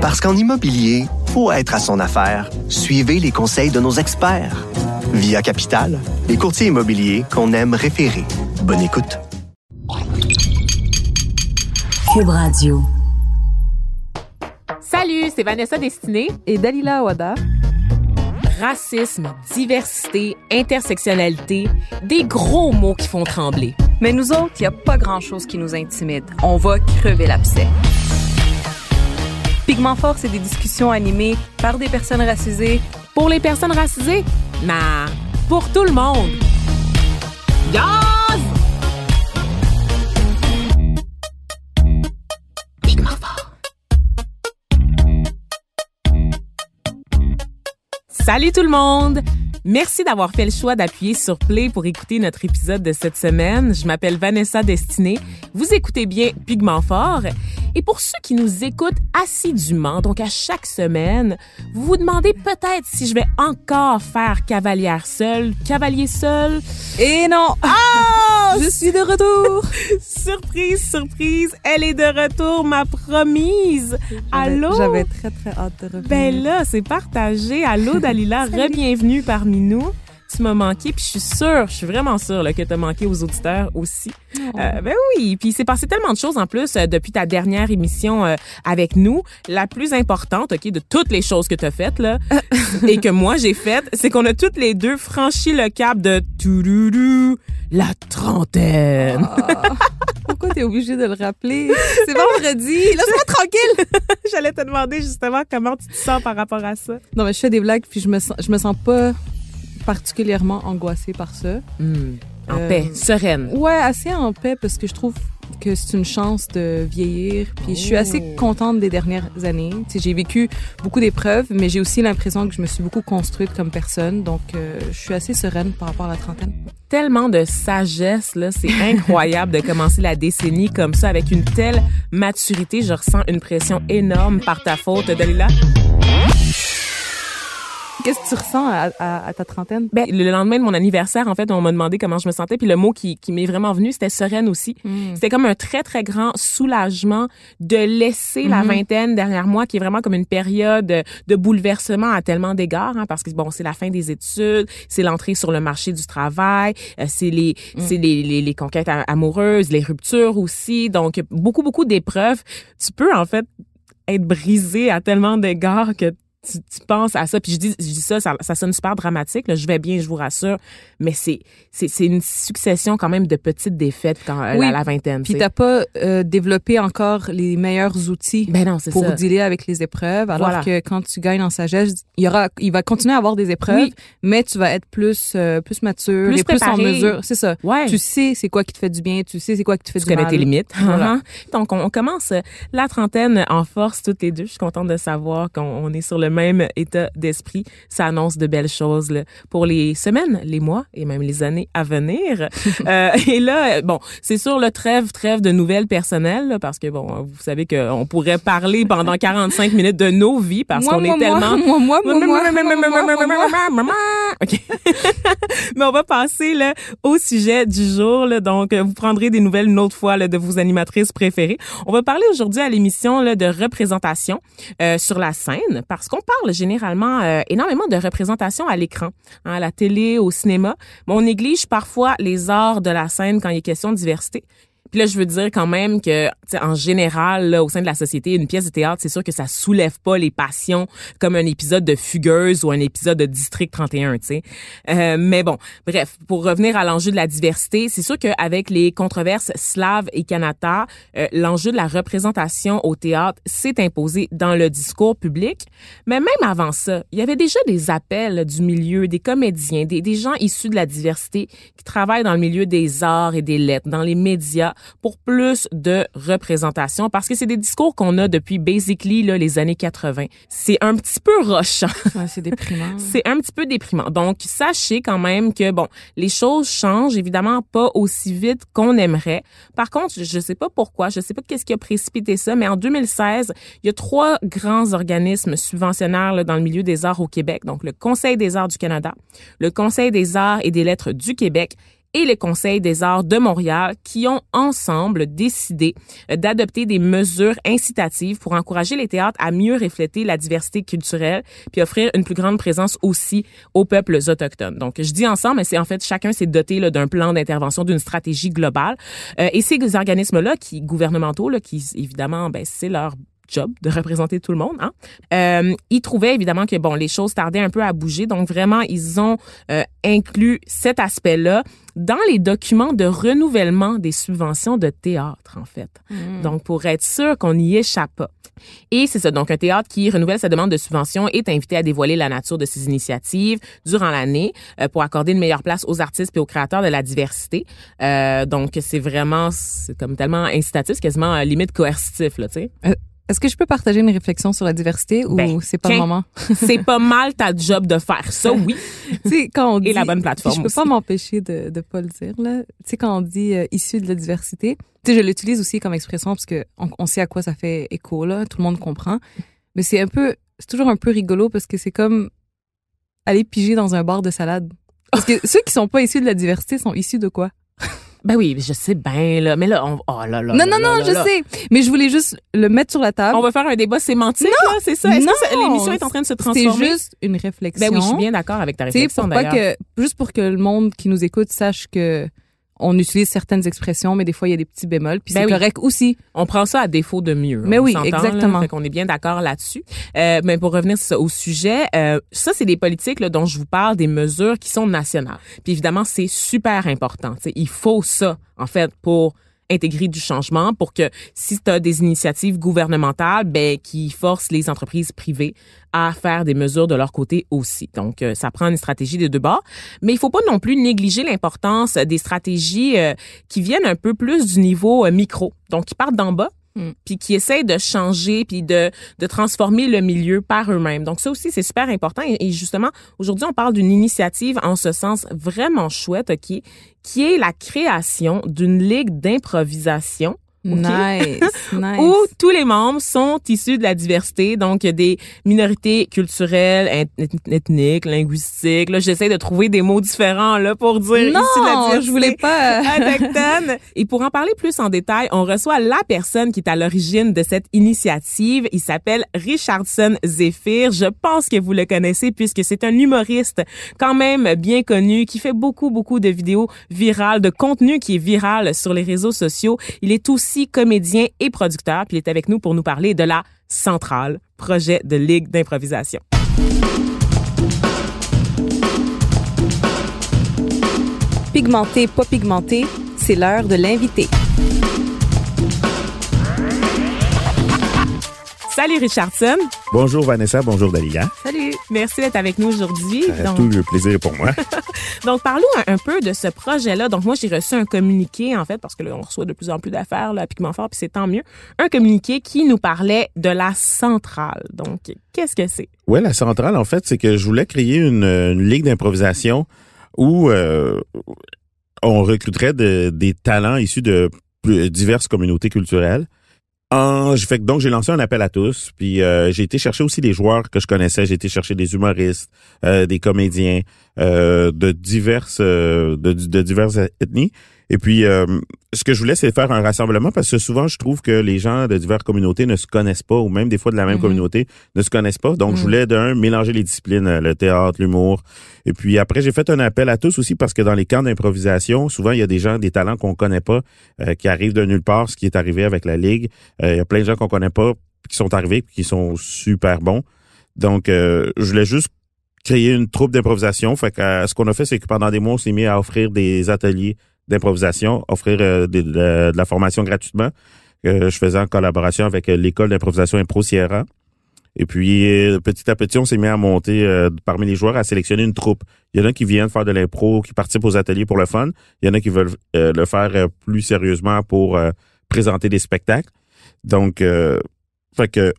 Parce qu'en immobilier, faut être à son affaire. Suivez les conseils de nos experts. Via Capital, les courtiers immobiliers qu'on aime référer. Bonne écoute. Cube Radio. Salut, c'est Vanessa Destinée et Dalila Awada. Racisme, diversité, intersectionnalité, des gros mots qui font trembler. Mais nous autres, il n'y a pas grand-chose qui nous intimide. On va crever l'abcès. Pigment Fort, c'est des discussions animées par des personnes racisées. Pour les personnes racisées? Nah, pour tout le monde. Yaz! Pigment Fort. Salut tout le monde! Merci d'avoir fait le choix d'appuyer sur Play pour écouter notre épisode de cette semaine. Je m'appelle Vanessa Destinée. Vous écoutez bien Pigment Fort. Et pour ceux qui nous écoutent assidûment, donc à chaque semaine, vous vous demandez peut-être si je vais encore faire cavalière seule, cavalier seul. Et non! Ah! je suis de retour! surprise, surprise! Elle est de retour, ma promise! Allô? J'avais très, très hâte de revenir. Ben là, c'est partagé. Allô, Dalila, re-bienvenue parmi nous tu m'as manqué, puis je suis sûre, je suis vraiment sûre là, que tu as manqué aux auditeurs aussi. Oh. Euh, ben oui, puis c'est passé tellement de choses en plus euh, depuis ta dernière émission euh, avec nous. La plus importante, OK, de toutes les choses que tu as faites là et que moi j'ai faites, c'est qu'on a toutes les deux franchi le cap de touloulou, la trentaine. Ah. Pourquoi t'es obligé de le rappeler? C'est vendredi, laisse-moi tranquille! J'allais te demander justement comment tu te sens par rapport à ça. Non, mais je fais des blagues puis je me sens, je me sens pas particulièrement angoissée par ça. Mmh. En euh, paix, sereine. Ouais, assez en paix parce que je trouve que c'est une chance de vieillir. Puis je suis assez Oh. contente des dernières années. Tu sais, j'ai vécu beaucoup d'épreuves, mais j'ai aussi l'impression que je me suis beaucoup construite comme personne. Donc, euh, je suis assez sereine par rapport à la trentaine. Tellement de sagesse, là. C'est incroyable de commencer la décennie comme ça avec une telle maturité. Je ressens une pression énorme par ta faute, Dalila. Qu'est-ce que tu ressens à, à, à, ta trentaine? Ben, le lendemain de mon anniversaire, en fait, on m'a demandé comment je me sentais, puis le mot qui, qui m'est vraiment venu, c'était sereine aussi. Mm. C'était comme un très, très grand soulagement de laisser la Mhm. vingtaine derrière moi, qui est vraiment comme une période de bouleversement à tellement d'égards, hein, parce que bon, c'est la fin des études, c'est l'entrée sur le marché du travail, euh, c'est les, Mm. c'est les, les, les conquêtes amoureuses, les ruptures aussi, donc beaucoup, beaucoup d'épreuves. Tu peux, en fait, être brisé à tellement d'égards que tu, tu penses à ça puis je dis je dis ça ça, ça sonne super dramatique là, je vais bien je vous rassure mais c'est c'est c'est une succession quand même de petites défaites quand euh, Oui, à la vingtaine Puis tu t'as pas euh, développé encore les meilleurs outils ben non pour ça dealer avec les épreuves. Alors Voilà. que quand tu gagnes en sagesse, il y aura, il va continuer à avoir des épreuves, Oui. mais tu vas être plus, euh, plus mature Plus et plus en mesure. C'est ça. ouais Tu sais c'est quoi qui te fait du bien, tu sais c'est quoi qui te fait tu du connais mal. tes limites. Voilà. Donc, on, on commence la trentaine en force toutes les deux. Je suis contente de savoir qu'on on est sur le même état d'esprit, ça annonce de belles choses là, pour les semaines, les mois et même les années à venir. euh, et là, bon, c'est sûr, le trêve, trêve de nouvelles personnelles, là, parce que, bon, vous savez qu'on pourrait parler pendant 45 minutes de nos vies parce qu'on est tellement... OK. Mais on va passer là, au sujet du jour. Là, donc, vous prendrez des nouvelles une autre fois là, de vos animatrices préférées. On va parler aujourd'hui à l'émission de représentation euh, sur la scène parce qu'on parle généralement euh, énormément de représentation à l'écran, hein, à la télé, au cinéma. Mais on néglige parfois les arts de la scène quand il est question de diversité. Puis là, je veux dire quand même que, en général, là, au sein de la société, une pièce de théâtre, c'est sûr que ça soulève pas les passions comme un épisode de Fugueuse ou un épisode de District 31, tu sais. Euh, mais bon, bref, pour revenir à l'enjeu de la diversité, c'est sûr qu'avec les controverses slaves et Kanata, euh, l'enjeu de la représentation au théâtre s'est imposé dans le discours public. Mais même avant ça, il y avait déjà des appels du milieu, des comédiens, des gens issus de la diversité qui travaillent dans le milieu des arts et des lettres, dans les médias, pour plus de représentation parce que c'est des discours qu'on a depuis basically là, les années 80. C'est un petit peu rochant. Ouais, c'est déprimant. C'est un petit peu déprimant. Donc, sachez quand même que, bon, les choses changent évidemment pas aussi vite qu'on aimerait. Par contre, je sais pas pourquoi, je sais pas qu'est-ce qui a précipité ça, mais en 2016, il y a trois grands organismes subventionnaires là, dans le milieu des arts au Québec. Donc, le Conseil des arts du Canada, le Conseil des arts et des lettres du Québec et le Conseil des arts de Montréal qui ont ensemble décidé d'adopter des mesures incitatives pour encourager les théâtres à mieux refléter la diversité culturelle puis offrir une plus grande présence aussi aux peuples autochtones. Donc, je dis ensemble, mais c'est en fait chacun s'est doté d'un plan d'intervention, d'une stratégie globale. Euh, et ces organismes-là, qui gouvernementaux, là, qui évidemment, ben, c'est leur job de représenter tout le monde. Hein? Euh, ils trouvaient évidemment que bon, les choses tardaient un peu à bouger, donc vraiment ils ont euh, inclus cet aspect-là dans les documents de renouvellement des subventions de théâtre en fait. Hmm. Donc pour être sûr qu'on n'y échappe pas. Et c'est ça, donc un théâtre qui renouvelle sa demande de subvention est invité à dévoiler la nature de ses initiatives durant l'année euh, pour accorder une meilleure place aux artistes et aux créateurs de la diversité. Euh, donc c'est vraiment, c'est comme tellement incitatif, c'est quasiment euh, limite coercitif là, tu sais. Est-ce que je peux partager une réflexion sur la diversité ou Ben, c'est pas le moment? c'est pas mal ta job de faire ça, oui. sais, quand on dit, Et la bonne plateforme Je peux aussi. pas m'empêcher de, de pas le dire, là. Tu sais, quand on dit euh, issu de la diversité, tu sais, je l'utilise aussi comme expression parce que on, on sait à quoi ça fait écho, là. Tout le monde comprend. Mais c'est un peu, c'est toujours un peu rigolo parce que c'est comme aller piger dans un bar de salade. Parce que ceux qui sont pas issus de la diversité sont issus de quoi? Ben oui, je sais bien là, mais là on oh là là. non, là, non, là, non, je sais. Mais je voulais juste le mettre sur la table. On va faire un débat sémantique là, c'est ça? Est-ce non, que l'émission est en train de se C'est transformer? juste une réflexion. Ben oui, je suis bien d'accord avec ta réflexion d'ailleurs. que, juste pour que le monde qui nous écoute sache que on utilise certaines expressions, mais des fois, il y a des petits bémols, puis Ben c'est oui. correct aussi. On prend ça à défaut de mieux. Mais on oui, exactement. Là, qu'on est bien d'accord là-dessus. Euh, mais pour revenir ça, au sujet, euh, ça c'est des politiques là, dont je vous parle, des mesures qui sont nationales. Puis évidemment, c'est super important. Il faut ça en fait pour intégrer du changement pour que si tu as des initiatives gouvernementales ben qui forcent les entreprises privées à faire des mesures de leur côté aussi. Donc euh, ça prend une stratégie des deux bords, mais il faut pas non plus négliger l'importance des stratégies euh, qui viennent un peu plus du niveau euh, micro. Donc qui partent d'en bas Mm. puis qui essayent de changer puis de de transformer le milieu par eux-mêmes. Donc ça aussi c'est super important et, et justement aujourd'hui on parle d'une initiative en ce sens vraiment chouette OK qui est la création d'une ligue d'improvisation Nice, nice. où tous les membres sont issus de la diversité, donc des minorités culturelles, eth- ethniques, linguistiques. Là, j'essaie de trouver des mots différents là pour dire non, issus de la diversité. je voulais pas. autochtone. Et pour en parler plus en détail, on reçoit la personne qui est à l'origine de cette initiative. Il s'appelle Richardson Zephyr. Je pense que vous le connaissez puisque c'est un humoriste quand même bien connu qui fait beaucoup, beaucoup de vidéos virales, de contenu qui est viral sur les réseaux sociaux. Il est aussi comédien et producteur. Puis il est avec nous pour nous parler de la Centrale, projet de ligue d'improvisation. Pigmenté, pas pigmenté, c'est l'heure de l'invité. Salut Richardson. Bonjour Vanessa, bonjour Dalila. Salut. Merci d'être avec nous aujourd'hui. Donc- Tout le plaisir pour moi. Donc, parlons un, peu de ce projet-là. Donc, moi, j'ai reçu un communiqué, en fait, parce que là, on reçoit de plus en plus d'affaires là, à Pigment Fort, puis c'est tant mieux. Un communiqué qui nous parlait de la centrale. Donc, qu'est-ce que c'est? ouais, la centrale, en fait, c'est que je voulais créer une, une ligue d'improvisation où euh, on recruterait de- des talents issus de diverses communautés culturelles. En, j'ai fait que donc j'ai lancé un appel à tous, puis euh, j'ai été chercher aussi des joueurs que je connaissais, j'ai été chercher des humoristes, euh, des comédiens de diverses euh, de, de diverses ethnies. Et puis euh, ce que je voulais c'est faire un rassemblement parce que souvent je trouve que les gens de diverses communautés ne se connaissent pas ou même des fois de la même Mhm. communauté ne se connaissent pas. Donc je Mhm. voulais d'un mélanger les disciplines, euh, le théâtre, l'humour. Et puis après j'ai fait un appel à tous aussi parce que dans les camps d'improvisation, souvent il y a des gens des talents qu'on connaît pas euh, qui arrivent de nulle part, ce qui est arrivé avec la ligue. Euh, Il y a plein de gens qu'on connaît pas qui sont arrivés qui sont super bons. Donc euh, je voulais juste créer une troupe d'improvisation. Fait que euh, ce qu'on a fait, c'est que pendant des mois, on s'est mis à offrir des ateliers d'improvisation, offrir euh, de, de- la formation gratuitement que je faisais en collaboration avec euh, l'école d'improvisation Impro Sierra. Et puis, euh, petit à petit, on s'est mis à monter euh, parmi les joueurs, à sélectionner une troupe. Il y en a qui viennent faire de l'impro, qui participent aux ateliers pour le fun. Il y en a qui veulent euh, le faire euh, plus sérieusement pour euh, présenter des spectacles. Donc, euh, fait que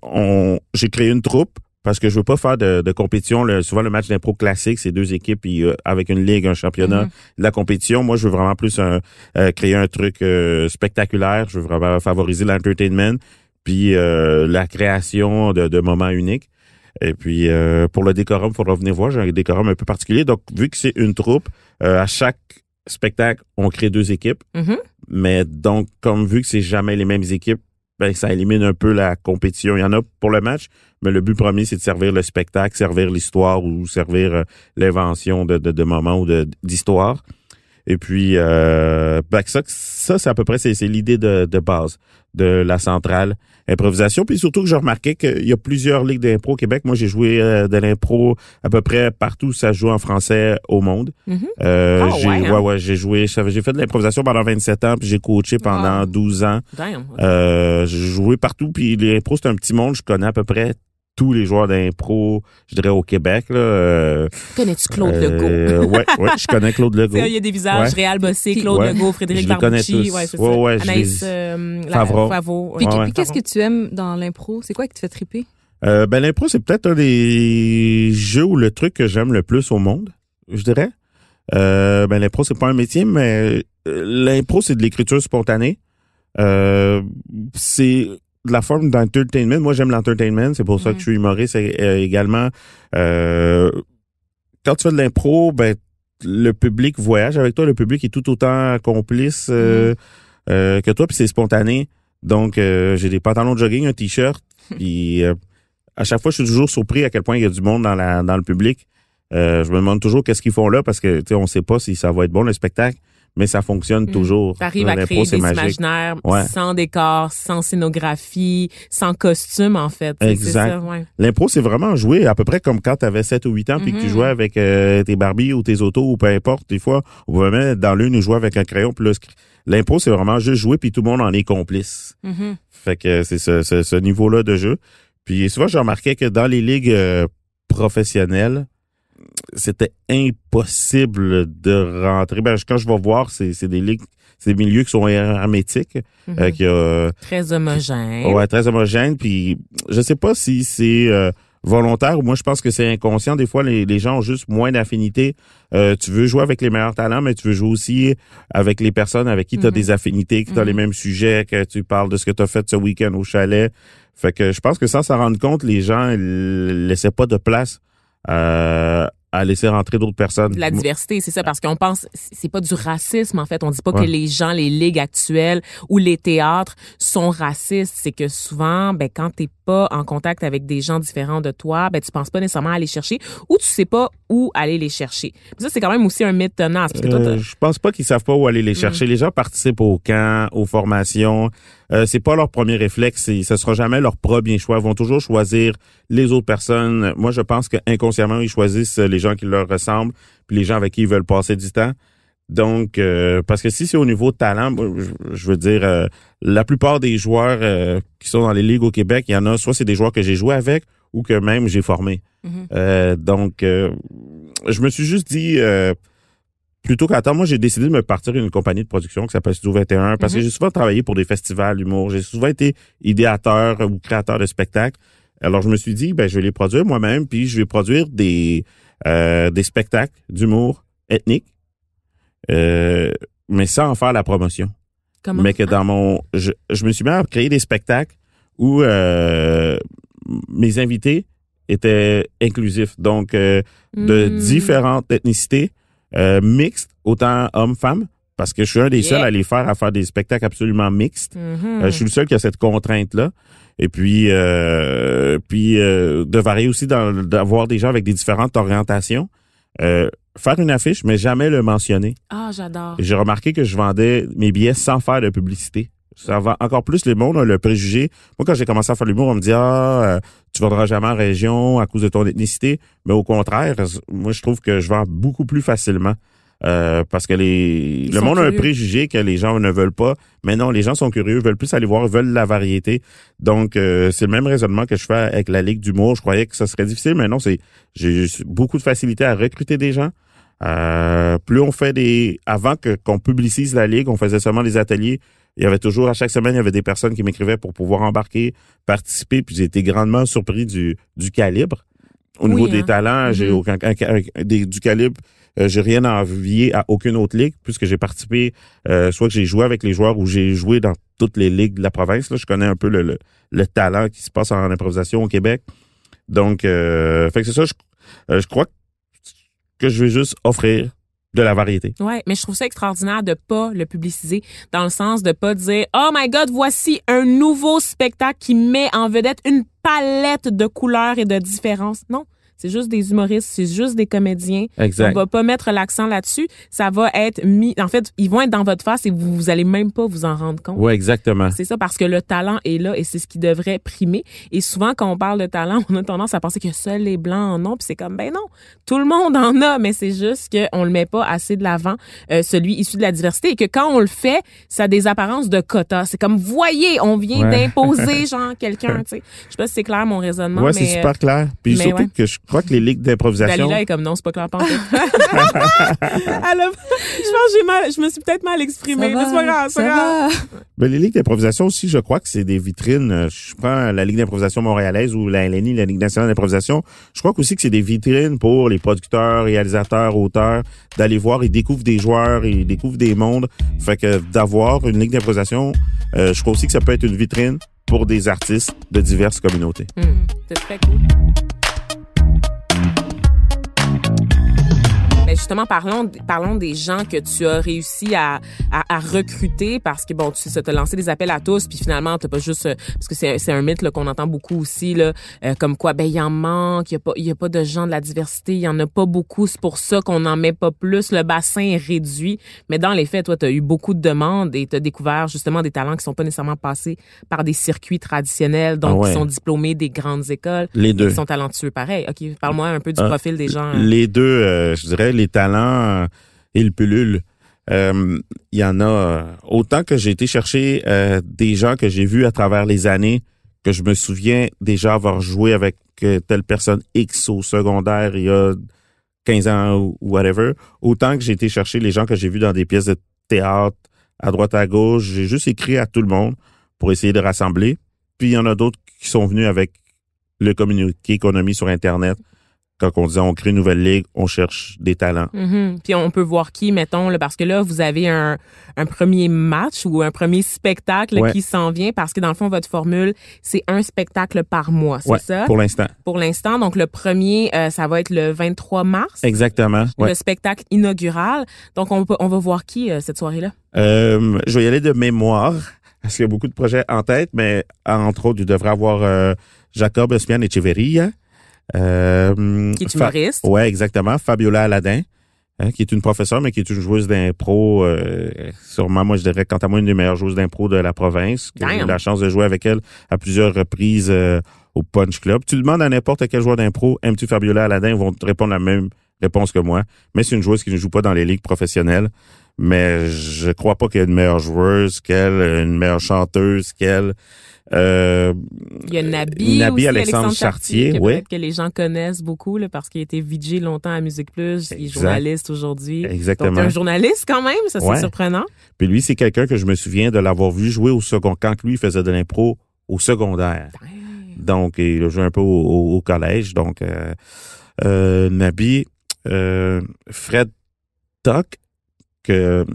j'ai créé une troupe parce que je veux pas faire de, de compétition. Le- souvent, le match d'impro classique, c'est deux équipes puis, euh, avec une ligue, un championnat, Mhm. de la compétition. Moi, je veux vraiment plus un- euh, créer un truc euh, spectaculaire. Je veux vraiment favoriser l'entertainment puis euh, la création de, de moments uniques. Et puis, euh, pour le décorum, il faudra venir voir. J'ai un décorum un peu particulier. Donc, vu que c'est une troupe, euh, à chaque spectacle, on crée deux équipes. Mhm. Mais donc, comme vu que c'est jamais les mêmes équipes, ben, ça élimine un peu la compétition. Il y en a pour le match, mais le but premier, c'est de servir le spectacle, servir l'histoire ou servir euh, l'invention de, de, moments ou d'histoire. Et puis, euh, ben, ça, ça c'est à peu près c'est, c'est l'idée de, de base de la centrale improvisation. Puis surtout que j'ai remarqué qu'il y a plusieurs ligues d'impro au Québec. Moi, j'ai joué euh, de l'impro à peu près partout où ça se joue en français au monde. Mhm. Euh, Ah, j'ai, ouais, hein? ouais, ouais, j'ai joué, j'ai fait de l'improvisation pendant 27 ans, puis j'ai coaché pendant Ah. 12 ans. Damn. Euh, j'ai joué partout, puis l'impro, c'est un petit monde. Je connais à peu près tous les joueurs d'impro, je dirais, au Québec. Là. Euh, Connais-tu Claude euh, Legault? ouais, ouais, je connais Claude Legault. Il y a des visages, Ouais. Réal Bossé, Claude Ouais. Legault, Frédéric Je les connais Barbouchi. tous. Ouais, c'est Ouais, ça. Anaïs euh, la- Favreau. Favreau, Puis, ouais. Ouais. puis qu'est-ce que tu aimes dans l'impro? C'est quoi qui te fait triper? Euh, ben l'impro, c'est peut-être un des jeux ou le truc que j'aime le plus au monde, je dirais. Euh, ben l'impro, c'est pas un métier, mais l'impro, c'est de l'écriture spontanée. Euh, c'est de la forme d'entertainment. Moi, j'aime l'entertainment. C'est pour ça que je suis humoriste également. Euh, quand tu fais de l'impro, ben le public voyage avec toi. Le public est tout autant complice euh, euh, que toi, puis c'est spontané. Donc, euh, j'ai des pantalons de jogging, un t-shirt, puis euh, à chaque fois, je suis toujours surpris à quel point il y a du monde dans la dans le public. Euh, je me demande toujours qu'est-ce qu'ils font là parce que tu sais, on sait pas si ça va être bon le spectacle, mais ça fonctionne Mm. toujours. T'arrives à créer des imaginaires Ouais. sans décor, sans scénographie, sans costume, en fait. Exact. ouais. L'impro, c'est vraiment jouer à peu près comme quand tu avais 7 ou 8 ans puis que tu Mhm. jouais avec euh, tes Barbies ou tes autos ou peu importe. Des fois, on pouvait mettre dans l'une ou jouer avec un crayon. Puis l'impro, c'est vraiment juste jouer puis tout le monde en est complice. Mhm. Fait que c'est ce, ce, ce niveau-là de jeu. Puis souvent, j'ai remarqué que dans les ligues euh, professionnelles, c'était impossible de rentrer. Ben, quand je vais voir, c'est c'est des ligues, c'est des milieux qui sont hermétiques, Mhm. euh, qui a Très homogène. Ouais, très homogène. Puis je sais pas si c'est euh, volontaire ou moi je pense que c'est inconscient. Des fois, les, les gens ont juste moins d'affinité. Euh, tu veux jouer avec les meilleurs talents, mais tu veux jouer aussi avec les personnes avec qui tu as Mhm. des affinités, qui tu as Mhm. les mêmes sujets, que tu parles de ce que tu as fait ce week-end au chalet. Fait que je pense que sans s'en rendre compte, les gens ils laissaient pas de place euh, à laisser rentrer d'autres personnes. la diversité, c'est ça, parce qu'on pense, c'est pas du racisme, en fait. On dit pas Ouais. que les gens, les ligues actuelles ou les théâtres sont racistes. C'est que souvent, ben, quand t'es pas en contact avec des gens différents de toi, ben, tu penses pas nécessairement à aller chercher ou tu sais pas où aller les chercher. Ça, c'est quand même aussi un mythe tenace. Parce que toi, Euh, je pense pas qu'ils savent pas où aller les Mm. chercher. Les gens participent au camp, aux formations. Euh, c'est pas leur premier réflexe. c'est- Ce sera jamais leur premier choix. Ils vont toujours choisir les autres personnes. Moi, je pense que inconsciemment, ils choisissent les gens qui leur ressemblent, puis les gens avec qui ils veulent passer du temps. Donc, euh, parce que si c'est au niveau de talent, je, veux dire, euh, la plupart des joueurs euh, qui sont dans les ligues au Québec, il y en a soit c'est des joueurs que j'ai joué avec ou que même j'ai formé. Mhm. Euh, donc, euh, je me suis juste dit, euh, plutôt qu'attendre, moi j'ai décidé de me partir une compagnie de production qui s'appelle Studio 21 parce que Mhm. j'ai souvent travaillé pour des festivals d'humour. J'ai souvent été idéateur ou créateur de spectacles. Alors je me suis dit, ben je vais les produire moi-même, puis je vais produire des euh, des spectacles d'humour ethnique, euh, mais sans en faire la promotion comment? mais que dans mon je, je me suis mis à créer des spectacles où euh, mes invités étaient inclusifs donc euh, de Hmm. différentes ethnicités euh, mixtes autant hommes-femmes parce que je suis un des Yeah. seuls à les faire à faire des spectacles absolument mixtes Mhm. euh, je suis le seul qui a cette contrainte là et puis euh, puis euh, de varier aussi dans d'avoir des gens avec des différentes orientations euh, faire une affiche mais jamais le mentionner Ah, j'adore. J'ai remarqué que je vendais mes billets sans faire de publicité. Ça vend encore plus les monde, le préjugé. Moi, quand j'ai commencé à faire l'humour, on me dit ah, euh, tu vendras jamais en région à cause de ton ethnicité. Mais au contraire, moi, je trouve que je vends beaucoup plus facilement. Euh, parce que les Ils le monde a un préjugé que les gens ne veulent pas. Mais non, les gens sont curieux, veulent plus aller voir, veulent la variété. Donc, euh, c'est le même raisonnement que je fais avec la Ligue d'humour. Je croyais que ça serait difficile, mais non, c'est j'ai beaucoup de facilité à recruter des gens. Euh, plus on fait des... Avant que qu'on publicise la Ligue, on faisait seulement des ateliers. Il y avait toujours, à chaque semaine, il y avait des personnes qui m'écrivaient pour pouvoir embarquer, participer, puis j'ai été grandement surpris du, du calibre. Au Oui, niveau hein. des talents, j'ai Mhm. aucun des- du calibre, euh, j'ai rien à envier à aucune autre ligue, puisque j'ai participé, euh, soit que j'ai joué avec les joueurs ou j'ai joué dans toutes les ligues de la province. Là, je connais un peu le, le, le talent qui se passe en improvisation au Québec. Donc, euh, fait que c'est ça, je, euh, je crois que je vais juste offrir de la variété. Ouais, mais je trouve ça extraordinaire de pas le publiciser dans le sens de pas dire "Oh my god, voici un nouveau spectacle qui met en vedette une palette de couleurs et de différences." Non, c'est juste des humoristes, c'est juste des comédiens. Exact. On va pas mettre l'accent là-dessus. Ça va être mis. En fait, ils vont être dans votre face et vous, vous allez même pas vous en rendre compte. Ouais, exactement. C'est ça parce que le talent est là et c'est ce qui devrait primer. Et souvent, quand on parle de talent, on a tendance à penser que seuls les blancs en ont. Puis c'est comme ben non, tout le monde en a, mais c'est juste qu'on le met pas assez de l'avant, euh, celui issu de la diversité, et que quand on le fait, ça a des apparences de quota. C'est comme voyez, on vient Ouais. d'imposer genre quelqu'un. Tu sais, je sais pas si c'est clair mon raisonnement, Ouais, c'est super clair. Puis surtout ouais. que je crois que les ligues d'improvisation. Dalila est comme non, c'est pas clair pantoute. Elle a- je pense que j'ai mal, je me suis peut-être mal exprimée, mais c'est pas grave, c'est pas grave. Ben, les ligues d'improvisation aussi, je crois que c'est des vitrines. Euh, Je prends la Ligue d'improvisation montréalaise ou la LNI, la Ligue nationale d'improvisation. Je crois aussi que c'est des vitrines pour les producteurs, réalisateurs, auteurs, d'aller voir, ils découvrent des joueurs, ils découvrent des mondes. Fait que d'avoir une ligue d'improvisation, euh, je crois aussi que ça peut être une vitrine pour des artistes de diverses communautés. Hum, c'est très cool. Justement, parlons, parlons des gens que tu as réussi à, à, à recruter parce que, bon, tu sais, t'as lancé des appels à tous, puis finalement, t'as pas juste... euh, Parce que c'est c'est un mythe là, qu'on entend beaucoup aussi, là, euh, comme quoi, ben, il en manque, il y, a pas- il y a pas de gens de la diversité, il y en a pas beaucoup, c'est pour ça qu'on n'en met pas plus, le bassin est réduit. Mais dans les faits, toi, tu as eu beaucoup de demandes et tu as découvert justement des talents qui sont pas nécessairement passés par des circuits traditionnels, donc Ah ouais. qui sont diplômés des grandes écoles. Les deux. Ils sont talentueux, pareil. OK, parle-moi un peu du Euh, profil des gens. Les deux, euh, je dirais, les talents euh, et le pilule. Euh, Il y en a euh, autant que j'ai été chercher euh, des gens que j'ai vus à travers les années, que je me souviens déjà avoir joué avec euh, telle personne X au secondaire il y a 15 ans ou whatever, autant que j'ai été chercher les gens que j'ai vus dans des pièces de théâtre à droite à gauche. J'ai juste écrit à tout le monde pour essayer de rassembler. Puis il y en a d'autres qui sont venus avec le communiqué qu'on sur Internet quand on disait on crée une nouvelle ligue, on cherche des talents. Mhm. Puis on peut voir qui, mettons, là, parce que là, vous avez un, un premier match ou un premier spectacle Ouais. qui s'en vient, parce que dans le fond, votre formule, c'est un spectacle par mois, c'est Ouais, ça? pour l'instant. Pour l'instant, donc le premier, euh, ça va être le 23 mars. Exactement. Ouais. Le spectacle inaugural. Donc, on, peut, on va voir qui euh, cette soirée-là? Euh, je vais y aller de mémoire, parce qu'il y a beaucoup de projets en tête, mais entre autres, il devrait avoir Jacob Espian Echeverria. Euh, Qui est humoriste. Ouais, exactement. Fabiola Aladin, hein, qui est une professeure, mais qui est une joueuse d'impro. Euh, sûrement, moi, je dirais, quant à moi, une des meilleures joueuses d'impro de la province. J'ai eu la chance de jouer avec elle à plusieurs reprises euh, au Punch Club. Tu demandes à n'importe quel joueur d'impro, aimes-tu Fabiola Aladin, ils vont te répondre la même réponse que moi. Mais c'est une joueuse qui ne joue pas dans les ligues professionnelles. Mais je crois pas qu'il y ait une meilleure joueuse qu'elle, une meilleure chanteuse qu'elle. Euh, Il y a Nabi, Nabi aussi, Alexandre Chartier, que oui. peut-être que les gens connaissent beaucoup là, parce qu'il a été VJ longtemps à Musique Plus, il est journaliste aujourd'hui. Exactement. Donc un journaliste quand même, ça c'est Ouais. surprenant. Puis lui, c'est quelqu'un que je me souviens de l'avoir vu jouer au second quand lui faisait de l'impro au secondaire. Donc, il a joué un peu au, au- au collège. Donc, euh, euh, Nabi, euh, Fred Tuck, que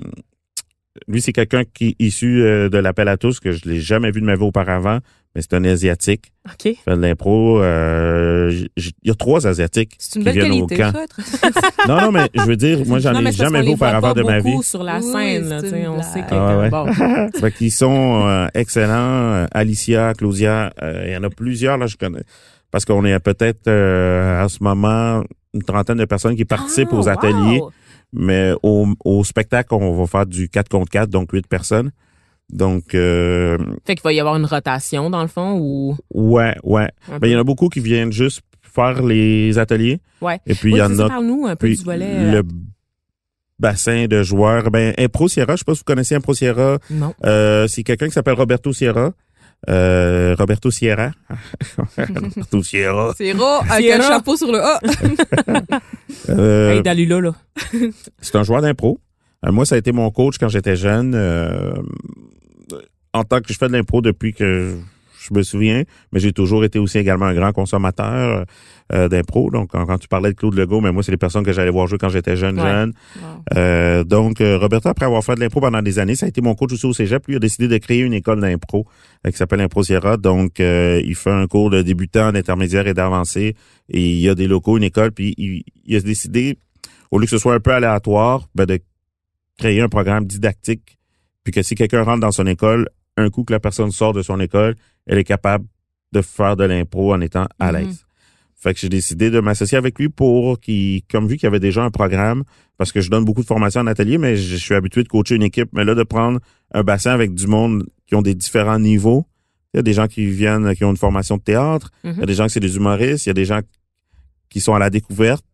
lui, c'est quelqu'un qui est issu euh, de l'appel à tous, que je l'ai jamais vu de ma vie auparavant, mais c'est un Asiatique. OK. Il fait de l'impro. euh, il y a trois Asiatiques C'est une qui viennent au camp. ça, Non, non, mais je veux dire, moi, j'en ai jamais vu auparavant de ma vie. beaucoup sur la Oui, scène, là, c'est tu sais, une on sait que Ah ouais. bon. Fait qu'ils sont euh, excellents. Euh, Alicia, Claudia, euh, il y en a plusieurs, là, je connais. Parce qu'on est peut-être euh, en ce moment une trentaine de personnes qui participent Ah, aux ateliers. wow. Mais au, au spectacle, on va faire du 4 contre 4, donc 8 personnes. Donc, euh, Fait qu'il va y avoir une rotation dans le fond ou? Ouais, ouais. Ben, il y en a beaucoup qui viennent juste faire les ateliers. Ouais. Et puis, il Oui, y en a parle-nous un peu du volet. euh, le bassin de joueurs. Ben, Impro Sierra, je sais pas si vous connaissez Impro Sierra. Non. Euh, c'est quelqu'un qui s'appelle Roberto Sierra. Euh, Roberto Sierra. Roberto Sierra. Raw, avec Sierra. un chapeau sur le A. Euh, Hey, c'est un joueur d'impro. Euh, moi, ça a été mon coach quand j'étais jeune. euh, en tant que je fais de l'impro depuis que je me souviens, mais j'ai toujours été aussi également un grand consommateur euh, d'impro. Donc, quand, quand tu parlais de Claude Legault, mais moi, c'est les personnes que j'allais voir jouer quand j'étais jeune, Ouais. jeune. Euh, donc, euh, Roberto, après avoir fait de l'impro pendant des années, ça a été mon coach aussi au cégep. Lui il a décidé de créer une école d'impro euh, qui s'appelle Impro Sierra. Donc, euh, il fait un cours de débutant, d'intermédiaire et d'avancé. Et il y a des locaux, une école, puis il, il a décidé au lieu que ce soit un peu aléatoire, ben de créer un programme didactique, puis que si quelqu'un rentre dans son école, un coup que la personne sort de son école, elle est capable de faire de l'impro en étant à Mhm. l'aise. Fait que j'ai décidé de m'associer avec lui pour qu'il, comme vu qu'il y avait déjà un programme, parce que je donne beaucoup de formations en atelier, mais je, je suis habitué de coacher une équipe, mais là, de prendre un bassin avec du monde qui ont des différents niveaux. Il y a des gens qui viennent, qui ont une formation de théâtre. Il y a Mhm. des gens qui c'est des humoristes. Il y a des gens qui sont à la découverte.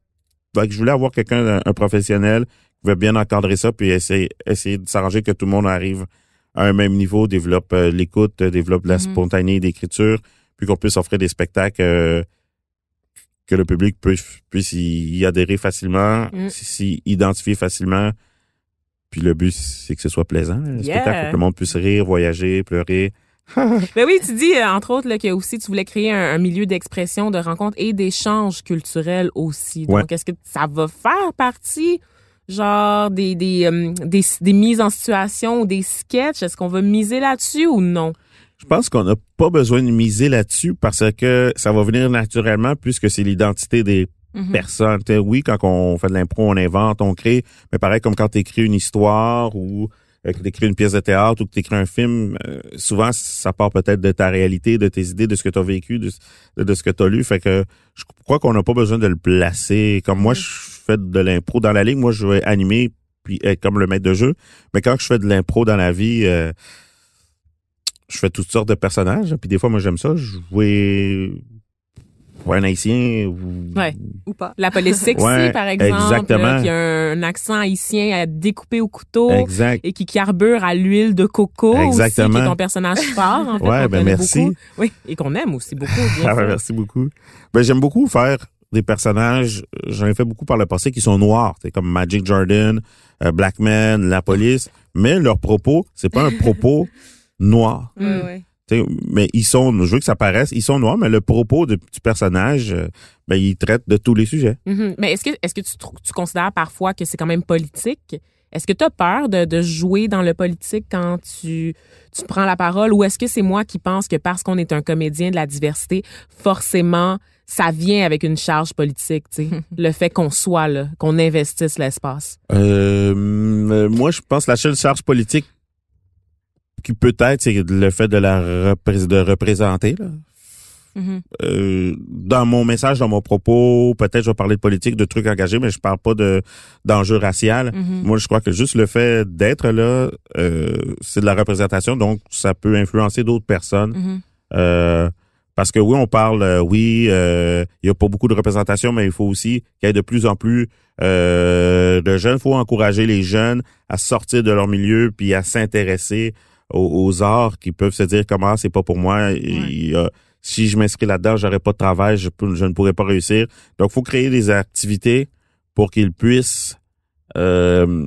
Fait que je voulais avoir quelqu'un, un, professionnel, qui veut bien encadrer ça, puis essayer, essayer de s'arranger que tout le monde arrive à un même niveau, développe euh, l'écoute, développe la Mhm. spontanéité d'écriture, puis qu'on puisse offrir des spectacles euh, que le public puisse, puisse y, adhérer facilement, Mm. s'y identifier facilement. Puis le but, c'est que ce soit plaisant, le Yeah. spectacle, que le monde puisse rire, voyager, pleurer. Ben oui, tu dis, euh, entre autres, là, que aussi tu voulais créer un, un milieu d'expression, de rencontre et d'échange culturel aussi. Ouais. Donc, est-ce que ça va faire partie, genre, des, des, euh, des, des mises en situation ou des sketchs? Est-ce qu'on va miser là-dessus ou non? Je pense qu'on n'a pas besoin de miser là-dessus parce que ça va venir naturellement puisque c'est l'identité des Mhm. personnes. T'sais, oui, quand on fait de l'impro, on invente, on crée, mais pareil comme quand tu écris une histoire ou euh, que tu écris une pièce de théâtre ou que tu écris un film, euh, souvent ça part peut-être de ta réalité, de tes idées, de ce que tu as vécu, de, ce que tu as lu. Fait que je crois qu'on n'a pas besoin de le placer. Comme moi, je fais de l'impro dans la ligue, moi je vais animer puis être comme le maître de jeu. Mais quand je fais de l'impro dans la vie, euh, je fais toutes sortes de personnages. Puis des fois, moi, j'aime ça. Jouer pour un haïtien ou... Ouais. Ou pas. La police sexy, Ouais, par exemple, exactement. là, qui a un accent haïtien à découper au couteau. Exact. Et qui carbure à l'huile de coco Exactement. aussi, qui est ton personnage phare, en fait, Ouais, ben merci. beaucoup. Oui, et qu'on aime aussi beaucoup, Ah merci beaucoup. Ben, j'aime beaucoup faire des personnages, j'en ai fait beaucoup par le passé, qui sont noirs, c'est comme Magic Jordan, euh, Black Man, la police, mais leur propos, c'est pas un propos noir. Mm. T'sais, mais ils sont, je veux que ça paraisse, ils sont noirs, mais le propos de- du personnage, euh, ben, il traite de tous les sujets. Mhm. Mais est-ce que, est-ce que tu, considères parfois que c'est quand même politique? Est-ce que tu as peur de, de jouer dans le politique quand tu, tu prends la parole? Ou est-ce que c'est moi qui pense que parce qu'on est un comédien de la diversité, forcément, ça vient avec une charge politique, tu sais, le fait qu'on soit là, qu'on investisse l'espace? Euh, euh, moi, je pense que la seule charge politique qui peut-être, c'est le fait de la repré- de représenter. Là. Mhm. Euh, dans mon message, dans mon propos, peut-être je vais parler de politique, de trucs engagés, mais je parle pas de d'enjeux raciaux. Mhm. Moi, je crois que juste le fait d'être là, euh, c'est de la représentation, donc ça peut influencer d'autres personnes. Mhm. Euh, parce que oui, on parle, euh, oui, euh, il y a pas beaucoup de représentation, mais il faut aussi qu'il y ait de plus en plus euh, de jeunes. Il faut encourager les jeunes à sortir de leur milieu puis à s'intéresser aux, aux arts qui peuvent se dire comment c'est pas pour moi. A- si je m'inscris là-dedans, j'aurais pas de travail, je, je ne pourrais pas réussir. Donc, il faut créer des activités pour qu'ils puissent. euh,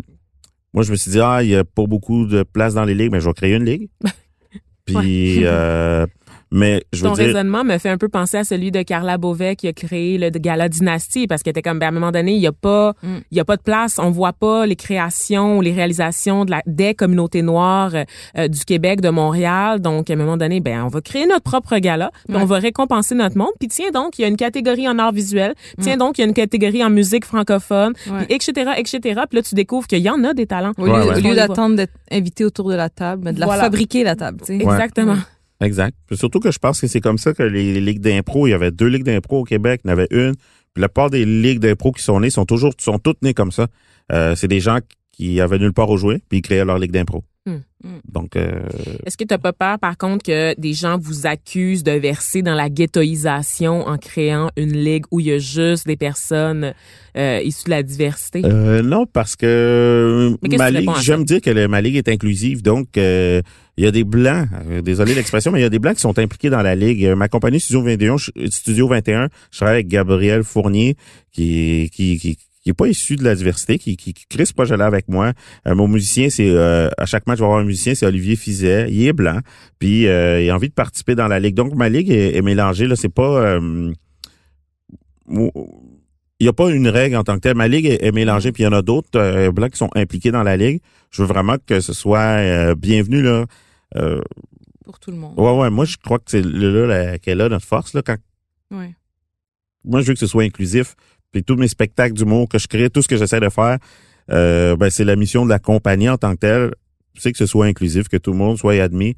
moi, je me suis dit, ah, il y a pas beaucoup de place dans les ligues, mais je vais créer une ligue. Puis, euh, mais je veux Ton dire, raisonnement me fait un peu penser à celui de Carla Beauvais qui a créé le gala Dynastie parce qu'elle était comme ben, à un moment donné il y a pas Mm. il y a pas de place on voit pas les créations les réalisations de la, des communautés noires euh, euh, du Québec de Montréal donc à un moment donné ben on va créer notre propre gala puis Ouais. on va récompenser notre monde puis tiens donc il y a une catégorie en art visuel tiens Mm. donc il y a une catégorie en musique francophone Ouais. puis etc etc puis là tu découvres qu'il y en a des talents Au lieu, Ouais, d'attendre d'être invité autour de la table, mais de la Voilà. fabriquer la table, tu sais. Ouais. exactement Exact. Surtout que je pense que c'est comme ça que les, ligues d'impro, il y avait deux ligues d'impro au Québec, il y avait une. Puis la plupart des ligues d'impro qui sont nées sont toujours sont toutes nées comme ça. Euh, c'est des gens qui avaient nulle part où jouer, puis ils créaient leur ligue d'impro. Hmm. Hmm. Donc euh, Est-ce que tu n'as pas peur, par contre, que des gens vous accusent de verser dans la ghettoisation en créant une ligue où il y a juste des personnes euh, issues de la diversité? euh, non parce que ma que ligue, j'aime dire que le- ma ligue est inclusive, donc euh, il y a des blancs. désolé l'expression, mais il y a des blancs qui sont impliqués dans la ligue. Ma compagnie Studio 21, je- Studio 21, je travaille avec Gabriel Fournier qui qui qui qui est pas issu de la diversité, qui, qui, qui crée ce projet-là avec moi. Euh, mon musicien, c'est euh, à chaque match, je vais avoir un musicien, c'est Olivier Fizet. Il est blanc, puis euh, il a envie de participer dans la ligue. Donc ma ligue est, est mélangée. Là, c'est pas euh, il n'y a pas une règle en tant que telle. Ma ligue est, est mélangée, puis il y en a d'autres euh, blancs qui sont impliqués dans la ligue. Je veux vraiment que ce soit euh, bienvenu là. Euh, Pour tout le monde. ouais, ouais. Moi, je crois que c'est là, là qu'elle a notre force là. Quand Ouais. moi, je veux que ce soit inclusif, puis tous mes spectacles d'humour que je crée, tout ce que j'essaie de faire, euh, ben, c'est la mission de la compagnie en tant que telle. C'est que ce soit inclusif, que tout le monde soit admis.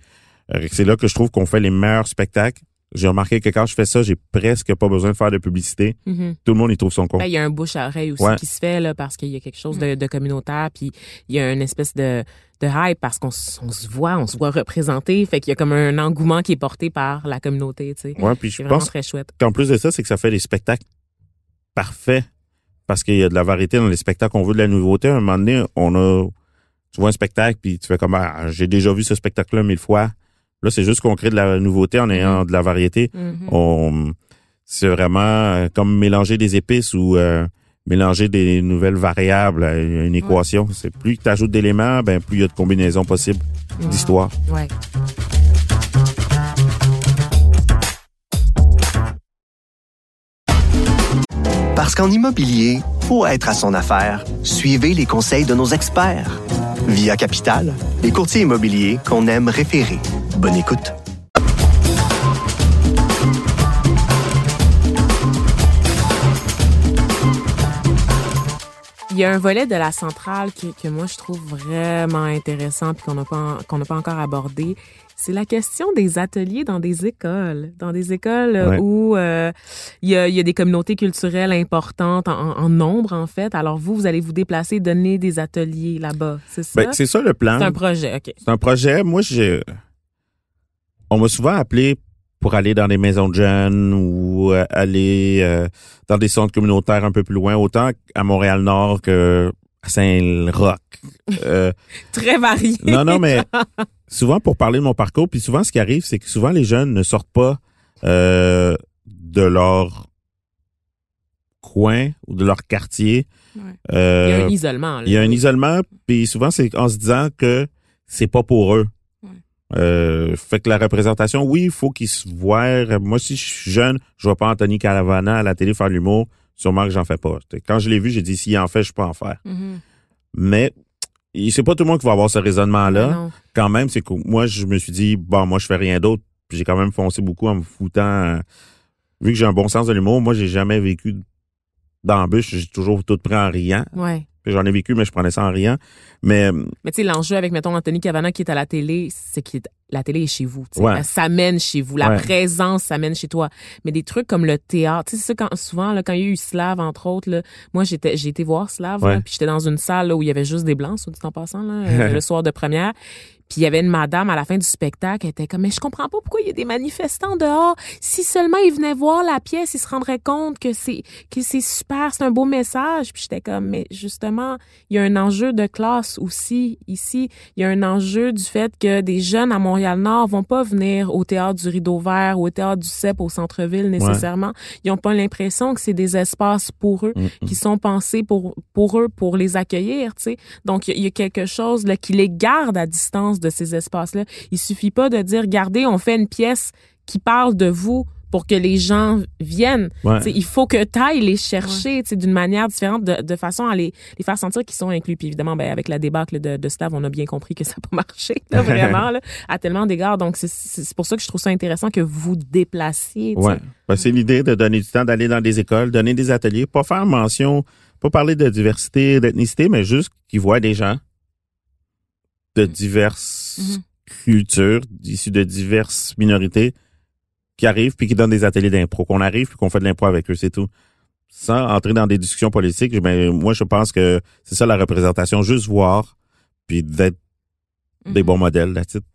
Euh, c'est là que je trouve qu'on fait les meilleurs spectacles. J'ai remarqué que quand je fais ça, j'ai presque pas besoin de faire de publicité. Mhm. Tout le monde y trouve son compte. Ben, il y a un bouche à oreille aussi Ouais. qui se fait là parce qu'il y a quelque chose de, de communautaire puis il y a une espèce de de hype parce qu'on se voit, on se voit représenté, fait qu'il y a comme un engouement qui est porté par la communauté, tu sais. Ouais, puis je vraiment pense très chouette. qu'en plus de ça, c'est que ça fait des spectacles parfaits parce qu'il y a de la variété dans les spectacles. On veut de la nouveauté. À un moment donné, on a, tu vois un spectacle puis tu fais comme, ah, j'ai déjà vu ce spectacle-là mille fois. Là, c'est juste qu'on crée de la nouveauté en ayant de la variété. Mhm. On, c'est vraiment euh, comme mélanger des épices ou euh, mélanger des nouvelles variables à une équation. C'est plus tu ajoutes d'éléments, ben plus il y a de combinaisons possibles d'histoires. Ouais. Parce qu'en immobilier, pour être à son affaire, suivez les conseils de nos experts. Via Capital, les courtiers immobiliers qu'on aime référer. Bonne écoute. Il y a un volet de la centrale qui, que moi je trouve vraiment intéressant puis qu'on n'a pas qu'on n'a pas encore abordé. C'est la question des ateliers dans des écoles, dans des écoles euh, Ouais. où euh, il y, a, il y a des communautés culturelles importantes en, en nombre en fait. Alors vous, vous allez vous déplacer, donner des ateliers là-bas, c'est ça? Ben, c'est ça le plan. C'est un projet, ok. C'est un projet. Moi, je, on m'a souvent appelé pour aller dans des maisons de jeunes ou euh, aller euh, dans des centres communautaires un peu plus loin, autant à Montréal-Nord que à Saint-Roch. Euh, Très varié. non, non, mais souvent pour parler de mon parcours, puis souvent ce qui arrive, c'est que souvent les jeunes ne sortent pas euh, de leur coin ou de leur quartier. Ouais. Il y a Euh, un isolement. là. il y a un isolement, puis souvent c'est en se disant que c'est pas pour eux. Ouais. Euh, fait que la représentation, oui, il faut qu'ils se voient. Moi, si je suis jeune, je vois pas Anthony Caravana à la télé faire l'humour, sûrement que j'en fais pas. Quand je l'ai vu, j'ai dit s'il en fait, je peux en faire. Mhm. Mais c'est pas tout le monde qui va avoir ce raisonnement-là. Non. Quand même, c'est que moi, je me suis dit, bon, moi, je fais rien d'autre. Puis j'ai quand même foncé beaucoup en me foutant. euh, vu que j'ai un bon sens de l'humour, moi, j'ai jamais vécu d'embûche. J'ai toujours tout pris en riant. Ouais. J'en ai vécu, mais je prenais ça en riant. Mais euh, Mais tu sais, l'enjeu avec, mettons, Anthony Cavana qui est à la télé, c'est que la télé est chez vous. Ouais. Elle s'amène chez vous. La Ouais. présence s'amène chez toi. Mais des trucs comme le théâtre, tu sais, c'est ça, quand, souvent, là, quand il y a eu Slav, entre autres, là, moi, j'étais, j'ai été voir Slav, Ouais. puis j'étais dans une salle là, où il y avait juste des blancs, soit dit en passant, là, euh, le soir de première. Puis il y avait une madame à la fin du spectacle, elle était comme, mais je comprends pas pourquoi il y a des manifestants dehors. Si seulement ils venaient voir la pièce, ils se rendraient compte que c'est, que c'est super, c'est un beau message. Puis j'étais comme, mais justement, il y a un enjeu de classe aussi ici. Il y a un enjeu du fait que des jeunes à Montréal-Nord vont pas venir au théâtre du Rideau Vert ou au théâtre du CEP au centre-ville nécessairement. Ils ont pas l'impression que c'est des espaces pour eux mm, qui sont pensés pour pour eux pour les accueillir, tu sais. Donc il y y, a quelque chose là qui les garde à distance de ces espaces-là. Il suffit pas de dire regardez, on fait une pièce qui parle de vous pour que les gens viennent. ouais. Il faut que tu ailles les chercher tu sais, d'une manière différente, de, de façon à les, les faire sentir qu'ils sont inclus. Puis évidemment, ben, avec la débâcle de, de Stav, on a bien compris que ça n'a pas marché, là, vraiment, là, à tellement d'égards. Donc, c'est- pour ça que je trouve ça intéressant que vous déplaciez. Ouais. Ben, c'est l'idée de donner du temps, d'aller dans des écoles, donner des ateliers, pas faire mention, pas parler de diversité, d'ethnicité, mais juste qu'ils voient des gens de diverses Mhm. cultures, issus de diverses minorités, qui arrivent puis qui donnent des ateliers d'impro, qu'on arrive puis qu'on fait de l'impro avec eux, c'est tout. Sans entrer dans des discussions politiques, ben, moi, je pense que c'est ça la représentation, juste voir puis d'être des Mhm. bons modèles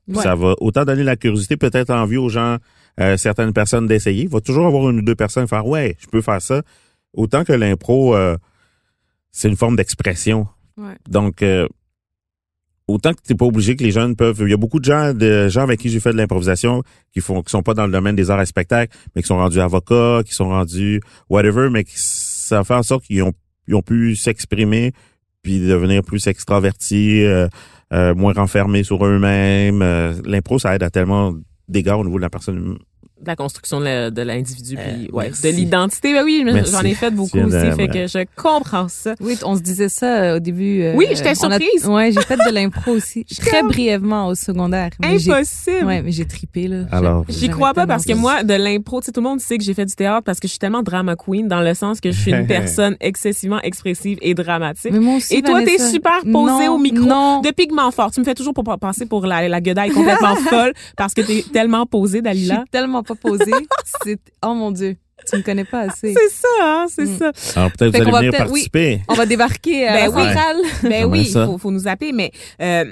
Ouais. Ça va autant donner la curiosité, peut-être envie aux gens, euh, certaines personnes d'essayer. Il va toujours avoir une ou deux personnes faire ouais, je peux faire ça. Autant que l'impro, euh, c'est une forme d'expression. Ouais. Donc, euh, autant que t'es pas obligé que les jeunes peuvent. Il y a beaucoup de gens, de gens avec qui j'ai fait de l'improvisation qui font, qui sont pas dans le domaine des arts et spectacles, mais qui sont rendus avocats, qui sont rendus whatever, mais qui, ça fait en sorte qu'ils ont, pu s'exprimer puis devenir plus extravertis, euh, euh, moins renfermés sur eux-mêmes. Euh, L'impro, ça aide à tellement d'égards au niveau de la personne de la construction de l'individu, puis Euh, ouais, merci. de l'identité. Ben oui, j'en ai fait beaucoup de- aussi, fait ouais. que je comprends ça. Oui, on se disait ça euh, au début. euh, Oui, j'étais a- surprise. Ouais, j'ai fait de l'impro aussi, très brièvement au secondaire. Mais Impossible. Ouais, mais j'ai tripé là. Alors, J'y crois pas parce que moi, de l'impro, tu sais, tout le monde sait que j'ai fait du théâtre parce que je suis tellement drama queen dans le sens que je suis une personne excessivement expressive et dramatique. Mais moi aussi, Et toi, t'es super posée Non, au micro. Non. De pigment fort. Tu me fais toujours pour passer pour la, la guedaille complètement folle parce que t'es tellement posée, Je Dalila. suis tellement pas posée. C'est oh mon dieu, tu me connais pas assez. C'est ça, hein, c'est Mm. ça. alors peut-être Fait vous allez venir peut-être- oui. participer. On va débarquer à Ben la oui. centrale. Ben oui, ça. faut, faut nous appeler. Mais euh,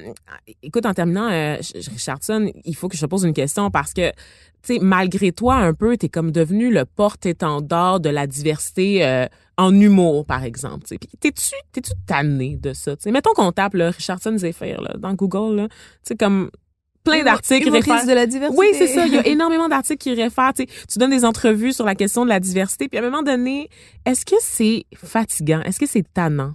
écoute, en terminant, euh, Richardson, il faut que je te pose une question parce que, tu sais, malgré toi, un peu, t'es comme devenu le porte-étendard de la diversité euh, en humour, par exemple. tu sais. Puis t'es-tu, t'es-tu tanné de ça? tu sais? Mettons qu'on tape là, Richardson Zephyr là, dans Google, là, tu sais, comme plein d'articles qui réfèrent... de la diversité. Oui, c'est ça. Il y a énormément d'articles qui réfèrent. Tu, sais, tu donnes des entrevues sur la question de la diversité. Puis à un moment donné, est-ce que c'est fatigant? Est-ce que c'est tannant?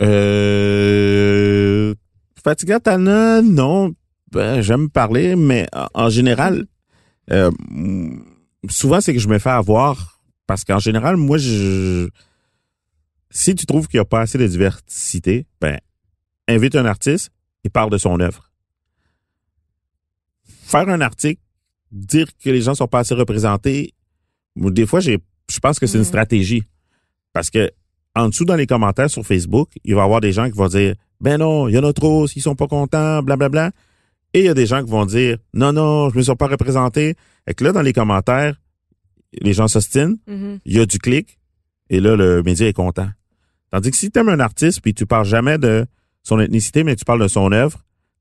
Euh, fatigant, Tana, non. Ben, j'aime parler, mais en, général, euh, souvent, c'est que je me fais avoir parce qu'en général, moi, je, si tu trouves qu'il n'y a pas assez de diversité, ben, invite un artiste et parle de son œuvre. Faire un article, dire que les gens sont pas assez représentés, des fois, j'ai, je pense que c'est une Mhm. stratégie. Parce que en dessous dans les commentaires sur Facebook, il va y avoir des gens qui vont dire ben non, il y en a trop, s'ils sont pas contents, blablabla. Et il y a des gens qui vont dire non non, je me sens pas représenté. Et que là dans les commentaires, les gens s'ostinent, Mhm. il y a du clic et là le média est content. Tandis que si tu aimes un artiste puis tu parles jamais de son ethnicité mais tu parles de son œuvre,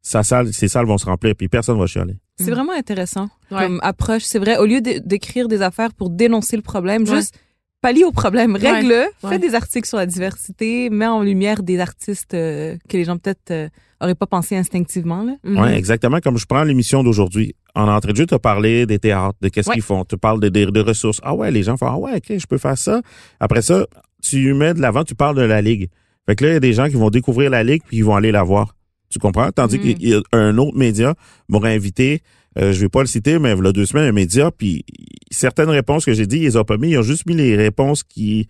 sa salle, ses salles vont se remplir puis personne va chialer. C'est vraiment intéressant Ouais. comme approche. C'est vrai, au lieu de- d'écrire des affaires pour dénoncer le problème, Ouais. juste pallie au problème, règle-le, Ouais. fais des articles sur la diversité, mets en lumière des artistes euh, que les gens peut-être euh, auraient pas pensé instinctivement. Là. Mhm. Ouais, exactement. Comme je prends l'émission d'aujourd'hui. En entrée de jeu, tu as parlé des théâtres, de qu'est-ce Ouais. qu'ils font. Tu parles de, des des ressources. Ah ouais, les gens font, ah ouais, OK, je peux faire ça. Après ça, tu mets de l'avant, tu parles de la Ligue. Fait que là, il y a des gens qui vont découvrir la Ligue puis ils vont aller la voir. Tu comprends? Tandis Mm. qu'il y a un autre média m'aurait invité, euh, je vais pas le citer, mais il y a deux semaines, un média, puis certaines réponses que j'ai dit, ils les ont pas mis, ils ont juste mis les réponses qui,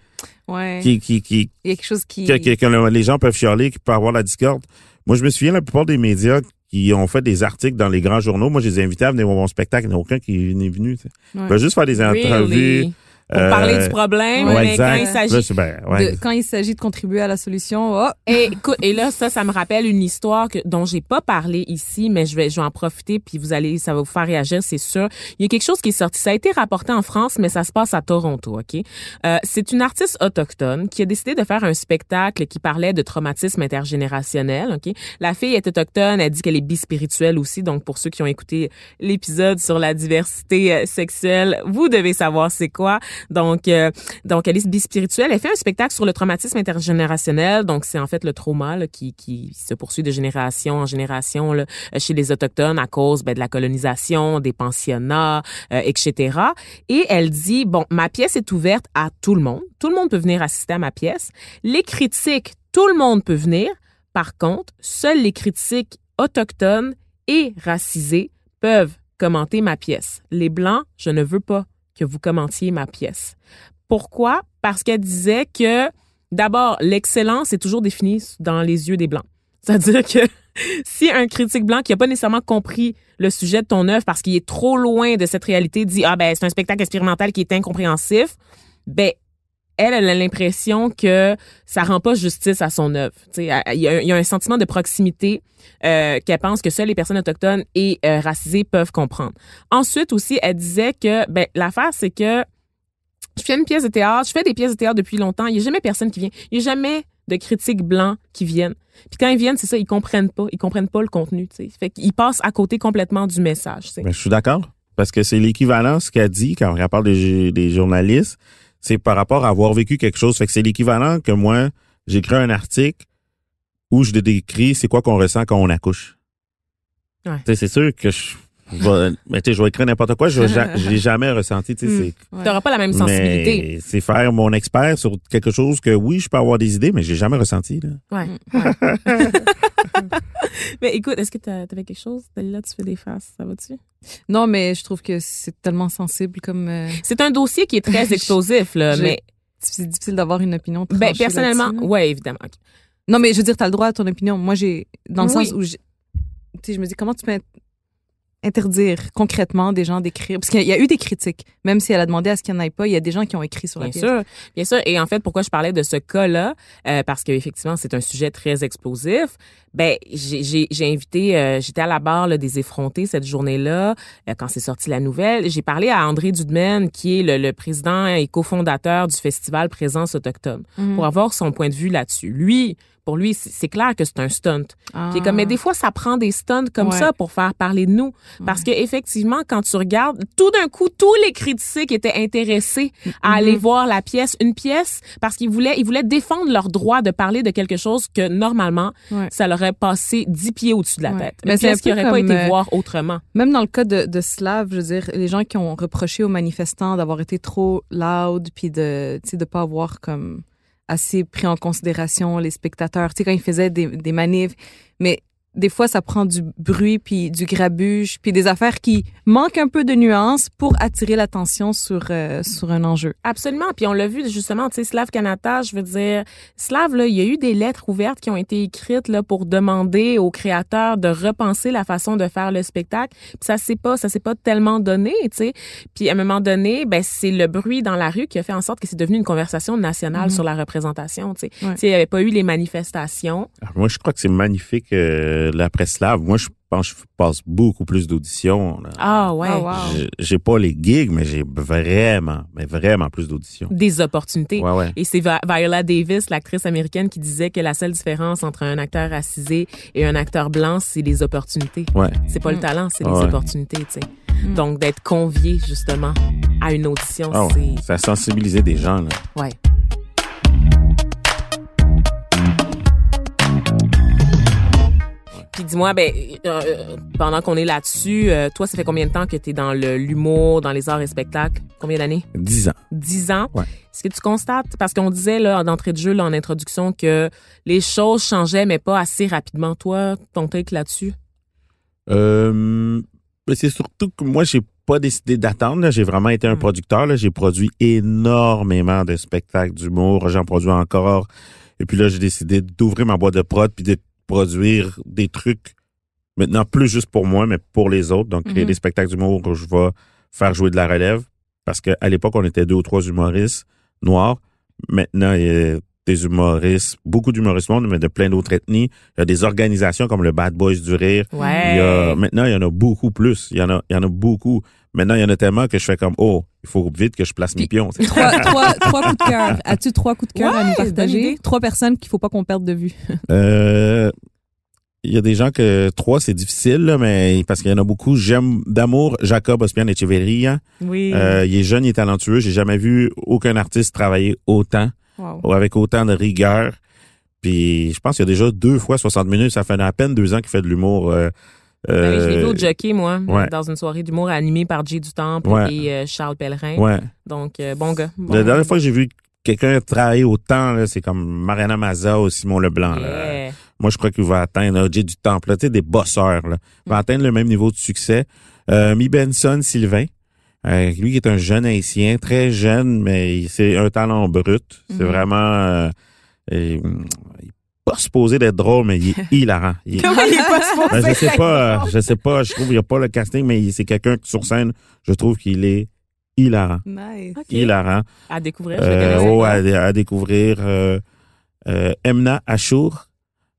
Ouais. qui, qui, qui, Il y a quelque chose qui. que, que- que le- les gens peuvent chialer, qui peut avoir la discorde. Moi, je me souviens, la plupart des médias qui ont fait des articles dans les grands journaux, moi, je les ai invités à venir voir mon spectacle. Il n'y a aucun qui est venu. tu sais. Ouais. Juste faire des entrevues. Really? Pour euh, parler du problème, ouais, mais exact. quand il s'agit ben, ouais. de- quand il s'agit de contribuer à la solution, oh, Et, écoute, et là, ça, ça me rappelle une histoire que, dont j'ai pas parlé ici, mais je vais, je vais en profiter, puis vous allez, ça va vous faire réagir, c'est sûr. Il y a quelque chose qui est sorti. Ça a été rapporté en France, mais ça se passe à Toronto, OK? Euh, c'est une artiste autochtone qui a décidé de faire un spectacle qui parlait de traumatisme intergénérationnel, OK? La fille est autochtone, elle dit qu'elle est bispirituelle aussi, donc pour ceux qui ont écouté l'épisode sur la diversité euh, sexuelle, vous devez savoir c'est quoi. Donc, euh, donc, est bispirituelle. Elle fait un spectacle sur le traumatisme intergénérationnel. Donc, c'est en fait le trauma là, qui, qui se poursuit de génération en génération là, euh, chez les Autochtones à cause ben, de la colonisation, des pensionnats, euh, etc. Et elle dit, bon, ma pièce est ouverte à tout le monde. Tout le monde peut venir assister à ma pièce. Les critiques, tout le monde peut venir. Par contre, seuls les critiques autochtones et racisés peuvent commenter ma pièce. Les Blancs, je ne veux pas que vous commentiez ma pièce. Pourquoi? Parce qu'elle disait que, d'abord, l'excellence est toujours définie dans les yeux des Blancs. C'est-à-dire que si un critique blanc qui n'a pas nécessairement compris le sujet de ton œuvre parce qu'il est trop loin de cette réalité dit ah ben c'est un spectacle expérimental qui est incompréhensif, ben elle, a l'impression que ça rend pas justice à son œuvre. Il y, a, un sentiment de proximité euh, qu'elle pense que seules les personnes autochtones et euh, racisées peuvent comprendre. Ensuite aussi, elle disait que ben l'affaire c'est que je fais une pièce de théâtre, je fais des pièces de théâtre depuis longtemps, il y a jamais personne qui vient, il y a jamais de critiques blancs qui viennent. Puis quand ils viennent, c'est ça, ils comprennent pas, ils comprennent pas le contenu. Fait qu'ils passent à côté complètement du message. Ben, je suis d'accord. Parce que c'est l'équivalent, ce qu'elle dit quand on parle des journalistes, c'est par rapport à avoir vécu quelque chose. Fait que c'est l'équivalent que moi, j'écris un article où je décris c'est quoi qu'on ressent quand on accouche. Ouais. C'est sûr que je, je vais, mais tu sais, je vais écrire n'importe quoi, je l'ai jamais ressenti, tu sais, c'est- Ouais. T'auras pas la même sensibilité. c'est faire mon expert sur quelque chose que oui, je peux avoir des idées, mais j'ai jamais ressenti, là. Ouais. ouais. mais écoute, est-ce que t'as- t'avais quelque chose? Là, tu fais des faces, ça va-tu? Non, mais je trouve que c'est tellement sensible comme. euh, C'est un dossier qui est très explosif, là, mais c'est difficile d'avoir une opinion. ben, personnellement, ouais, évidemment. Non, mais je veux dire, t'as le droit à ton opinion. Moi, j'ai. Dans le Oui. sens où. Tu sais, je me dis, comment tu peux in- interdire concrètement des gens d'écrire? Parce qu'il y a- eu des critiques. Même si elle a demandé à ce qu'il n'y en ait pas, il y a des gens qui ont écrit sur la Bien pièce. sûr, bien sûr. Et en fait, pourquoi je parlais de ce cas-là, euh, parce qu'effectivement, c'est un sujet très explosif. Ben, j'ai- j'ai j'ai invité, euh, j'étais à la barre là, des effrontés cette journée-là, euh, quand c'est sorti la nouvelle. J'ai parlé à André Dudemaine, qui est le, le président et cofondateur du festival Présence autochtone, Mhm. pour avoir son point de vue là-dessus. Lui, pour lui, c'est clair que c'est un stunt. Ah. Puis comme, mais des fois, ça prend des stunts comme Ouais. ça pour faire parler de nous. Parce que effectivement, quand tu regardes, tout d'un coup, tous les critiques étaient intéressés à Mhm. aller voir la pièce, une pièce, parce qu'ils voulaient, ils voulaient défendre leur droit de parler de quelque chose que normalement, Ouais. ça leur aurait passé dix pieds au-dessus de la tête. Mais c'est pièce qui peu aurait pas été euh, voir autrement? Même dans le cas de, de Slav, je veux dire, les gens qui ont reproché aux manifestants d'avoir été trop loud, puis de, tu sais, de pas avoir comme assez pris en considération les spectateurs, tu sais, quand ils faisaient des, des manifs. Mais des fois, ça prend du bruit, puis du grabuge, puis des affaires qui manquent un peu de nuances pour attirer l'attention sur, euh, sur un enjeu. Absolument. Puis on l'a vu justement, tu sais, Slav Canada, je veux dire, Slav, là, il y a eu des lettres ouvertes qui ont été écrites là pour demander aux créateurs de repenser la façon de faire le spectacle. Puis ça s'est pas, ça s'est pas tellement donné, tu sais. Puis à un moment donné, ben c'est le bruit dans la rue qui a fait en sorte que c'est devenu une conversation nationale sur la représentation, tu sais. Ouais. Tu sais, il y avait pas eu les manifestations. Alors, moi, je crois que c'est magnifique, euh, la presse slave. Moi, je pense que je passe beaucoup plus d'auditions. Ah ouais. Ah, wow. J'ai- pas les gigs, mais j'ai vraiment, mais vraiment plus d'auditions. Des opportunités. Ouais, ouais. Et c'est Vi- Viola Davis, l'actrice américaine, qui disait que la seule différence entre un acteur racisé et un acteur blanc, c'est les opportunités. Ouais. C'est pas le talent, c'est les opportunités, tu sais. Donc, d'être convié, justement, à une audition, ouais. c'est... Ça a sensibilisé des gens, là. Ouais. Puis dis-moi, ben, euh, euh, pendant qu'on est là-dessus, euh, toi, ça fait combien de temps que tu es dans le- l'humour, dans les arts et spectacles? Combien d'années? 10 ans. 10 ans? Ouais. Est-ce que tu constates, parce qu'on disait là, d'entrée de jeu, là, en introduction, que les choses changeaient, mais pas assez rapidement. Toi, ton take là-dessus? Euh, mais c'est surtout que moi, j'ai pas décidé d'attendre. J'ai vraiment été un Mm. producteur. J'ai produit énormément de spectacles d'humour. J'en produis encore. Et puis là, j'ai décidé d'ouvrir ma boîte de prod puis de produire des trucs maintenant plus juste pour moi, mais pour les autres. Donc, créer Mhm. des spectacles d'humour où je vais faire jouer de la relève. Parce qu'à l'époque, on était deux ou trois humoristes noirs. Maintenant, il y a des humoristes, beaucoup d'humoristes monde, mais de plein d'autres ethnies. Il y a des organisations comme le Bad Boys du Rire. Ouais. Il y a, maintenant, il y en a beaucoup plus. Il y en a, il y en a beaucoup. Maintenant, il y en a tellement que je fais comme, oh, il faut vite que je place mes pions. Trois, trois, trois coups de cœur. As-tu trois coups de cœur à nous partager? Trois personnes qu'il faut pas qu'on perde de vue. Euh, il y a des gens que trois, c'est difficile, là, mais parce qu'il y en a beaucoup. J'aime d'amour Jacob Ospian Echeverria. Oui. Euh, il est jeune, il est talentueux. J'ai jamais vu aucun artiste travailler autant, Wow. ou avec autant de rigueur. Puis je pense qu'il y a déjà deux fois 60 minutes. Ça fait à peine deux ans qu'il fait de l'humour. Euh, oui, je l'ai vu euh, au jockey, moi, ouais. dans une soirée d'humour animée par Jay du Temple Ouais. et euh, Charles Pellerin. ouais. Donc, euh, bon gars. Bon La gars. dernière fois que j'ai vu quelqu'un travailler autant, là, c'est comme Mariana Maza ou Simon Leblanc. là. Yeah. Moi, je crois qu'il va atteindre là, Jay du Temple, là, tu sais, des bosseurs. Là. Il va atteindre le même niveau de succès. Euh, Mi Benson Sylvain, euh, lui qui est un jeune haïtien, très jeune, mais il- c'est un talent brut. C'est Mhm. vraiment... euh, et, il est pas supposé d'être drôle, mais il est hilarant. Il est- Comment il est pas supposé Ben, je sais pas, je sais pas, je trouve qu'il n'y a pas le casting, mais il- c'est quelqu'un qui, sur scène, je trouve qu'il est hilarant. Nice. Hilarant. À découvrir, je Euh, oh, à, à découvrir euh, euh, Emna Achour.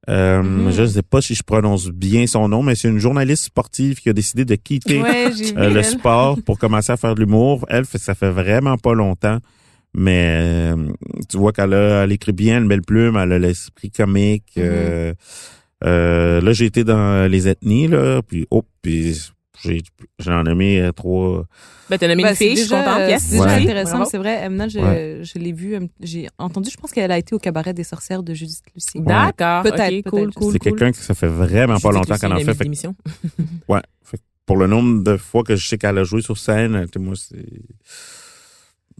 Euh, Mhm. Je ne sais pas si je prononce bien son nom, mais c'est une journaliste sportive qui a décidé de quitter Ouais, euh, le elle. sport pour commencer à faire de l'humour. Elle, ça fait vraiment pas longtemps, mais euh, tu vois qu'elle a, elle écrit bien, une belle plume, elle a l'esprit comique. Mhm. euh, euh, là, j'ai été dans les ethnies, là, puis oh, puis j'en ai mis euh, trois. Ben, t'as nommé Ben, une fille, c'est je suis déjà, contente. euh, Yes, c'est déjà Ouais. intéressant, c'est vrai. Emna, je, Ouais. je l'ai vue, euh, j'ai entendu, je pense qu'elle a été au cabaret des sorcières de Judith Lucie. D'accord. Peut-être, cool, peut-être. cool, c'est cool. quelqu'un que ça fait vraiment pas longtemps Lucie, qu'elle en fait. fait d'émission. Ouais. Fait que pour le nombre de fois que je sais qu'elle a joué sur scène, tu sais, moi, c'est...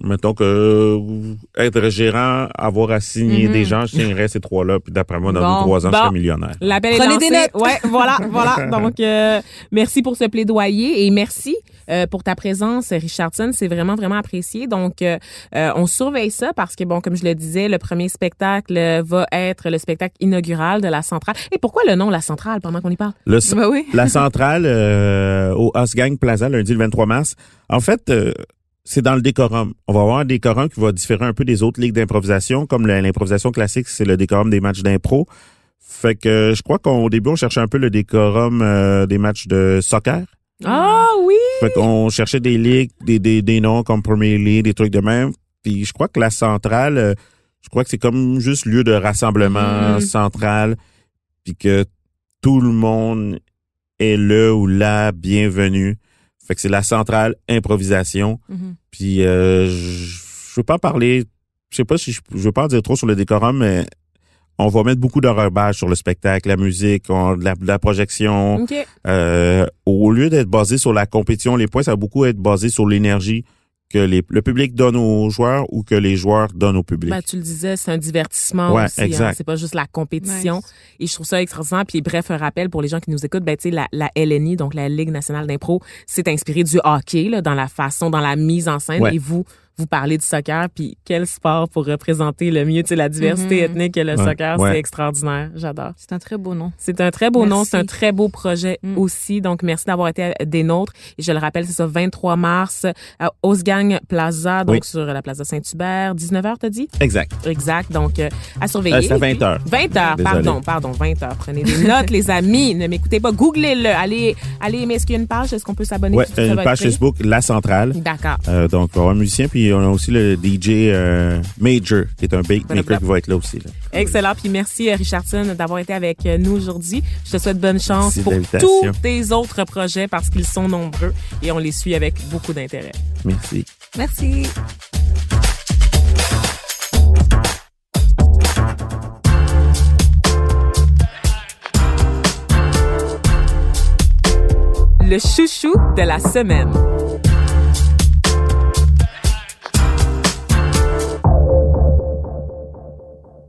Mettons que euh, être gérant, avoir à signer Mhm. des gens, je signerais ces trois-là, puis d'après moi, dans Bon, deux, trois ans, je bon. serais millionnaire. L'appel est Prenez lancé. des notes. Ouais, voilà, voilà. Donc, euh, merci pour ce plaidoyer et merci euh, pour ta présence, Richardson. C'est vraiment, vraiment apprécié. Donc, euh, euh, on surveille ça parce que, bon, comme je le disais, le premier spectacle va être le spectacle inaugural de la centrale. Et pourquoi le nom La Centrale pendant qu'on y parle? Le, Ben oui. la centrale euh, au Osgang Plaza lundi le 23 mars. En fait, euh, c'est dans le décorum. On va avoir un décorum qui va différer un peu des autres ligues d'improvisation, comme l'improvisation classique, c'est le décorum des matchs d'impro. Fait que je crois qu'au début, on cherchait un peu le décorum euh, des matchs de soccer. Ah oui! Fait qu'on cherchait des ligues, des, des, des noms comme Premier League, des trucs de même. Puis je crois que la centrale, euh, je crois que c'est comme juste lieu de rassemblement Mhm. central, puis que tout le monde est le ou la bienvenue. Fait que c'est la centrale improvisation. Mhm. Puis euh, je veux pas parler, je sais pas si je, je veux pas en dire trop sur le décorum, mais on va mettre beaucoup d'heureux sur le spectacle, la musique, on- de la, de la projection. Euh, au lieu d'être basé sur la compétition, les points, ça va beaucoup être basé sur l'énergie que les- le public donne aux joueurs ou que les joueurs donnent au public. Ben, tu le disais, c'est un divertissement Ouais, aussi. hein. C'est pas juste la compétition. Nice. Et je trouve ça extraordinaire. Puis bref, un rappel pour les gens qui nous écoutent, ben, tu sais, la, la LNI, donc la Ligue nationale d'impro, c'est inspiré du hockey, là, dans la façon, dans la mise en scène. Ouais. Et vous, vous parlez du soccer. Puis quel sport pour représenter le mieux, tu sais, la diversité Mhm. ethnique que le Ouais, soccer. ouais. C'est extraordinaire. J'adore. C'est un très beau nom. C'est un très beau nom, Merci. c'est un très beau projet Mm. aussi. Donc, merci d'avoir été des nôtres. Et je le rappelle, c'est ça, 23 mars à Osgang Plaza, donc Oui. sur la Plaza Saint-Hubert. 19h, t'as dit? Exact. Exact. Donc, euh, à surveiller. Euh, c'est à 20 heures. 20 heures, Désolé. pardon, pardon, 20 heures. Prenez des notes, les amis. Ne m'écoutez pas. Googlez-le. Allez, allez, aimer. Est-ce qu'il y a une page? Est-ce qu'on peut s'abonner? Ça une page? Facebook, La Centrale. D'accord. Euh, donc, on va avoir un musicien, puis on a aussi le DJ euh, Major, qui est un beatmaker qui va être là aussi. Là. Excellent. Puis merci, euh, Richardson, d'avoir été avec euh, nous aujourd'hui. Je te souhaite bonne chance pour tous tes autres projets parce qu'ils sont nombreux et on les suit avec beaucoup d'intérêt. Merci. Merci. Le chouchou de la semaine.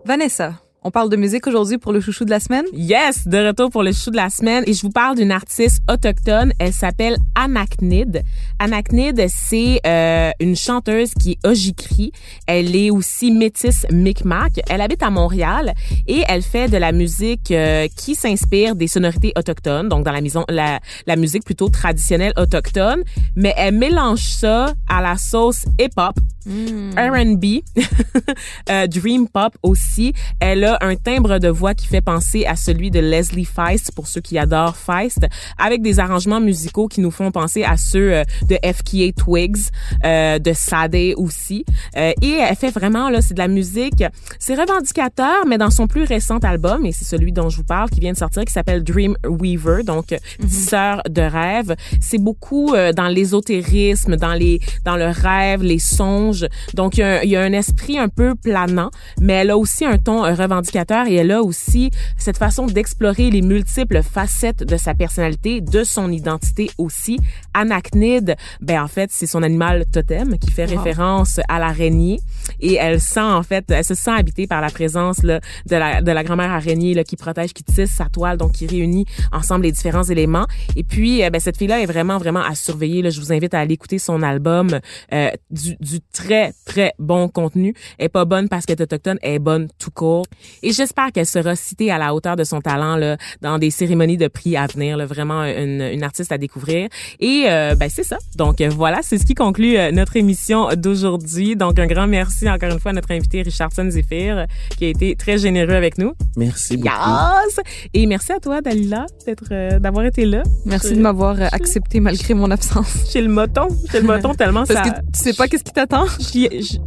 Vanessa, on parle de musique aujourd'hui pour le chouchou de la semaine? Yes, de retour pour le chou de la semaine et je vous parle d'une artiste autochtone. Elle s'appelle Anaknid. Anaknid, c'est euh, une chanteuse qui est Ojikri. Elle est aussi métisse Micmac. Elle habite à Montréal et elle fait de la musique euh, qui s'inspire des sonorités autochtones, donc dans la maison la, la musique plutôt traditionnelle autochtone, mais elle mélange ça à la sauce hip-hop R&B, euh, dream pop aussi. Elle a un timbre de voix qui fait penser à celui de Leslie Feist pour ceux qui adorent Feist, avec des arrangements musicaux qui nous font penser à ceux euh, de FKA Twigs, euh, de Sade aussi. Euh, et elle fait vraiment là, c'est de la musique, c'est revendicateur, mais dans son plus récent album, et c'est celui dont je vous parle, qui vient de sortir, qui s'appelle Dream Weaver, donc euh, tisseur de rêve. C'est beaucoup euh, dans l'ésotérisme, dans les, dans le rêve, les songes. Donc il y, a un, il y a un esprit un peu planant, mais elle a aussi un ton euh, revendicateur et elle a aussi cette façon d'explorer les multiples facettes de sa personnalité, de son identité aussi. Anachnide, ben en fait c'est son animal totem qui fait Wow. référence à l'araignée et elle sent en fait, elle se sent habitée par la présence là, de la de la grand-mère araignée là, qui protège, qui tisse sa toile, donc qui réunit ensemble les différents éléments. Et puis euh, ben, cette fille-là est vraiment vraiment à surveiller. Là. Je vous invite à aller écouter son album, euh, du, du très très bon contenu. Elle est pas bonne parce qu'elle est autochtone, elle est bonne tout court. Et j'espère qu'elle sera citée à la hauteur de son talent là, dans des cérémonies de prix à venir. Là, vraiment une, une artiste à découvrir. Et euh, ben c'est ça. Donc voilà, c'est ce qui conclut euh, notre émission d'aujourd'hui. Donc un grand merci encore une fois à notre invité Richardson Zephyr qui a été très généreux avec nous. Merci beaucoup. Yes! Et merci à toi Dalila d'être euh, d'avoir été là. Merci Je- de m'avoir accepté malgré mon absence. Chez le moton, chez le moton tellement Parce ça que tu sais pas qu'est-ce qui t'attend.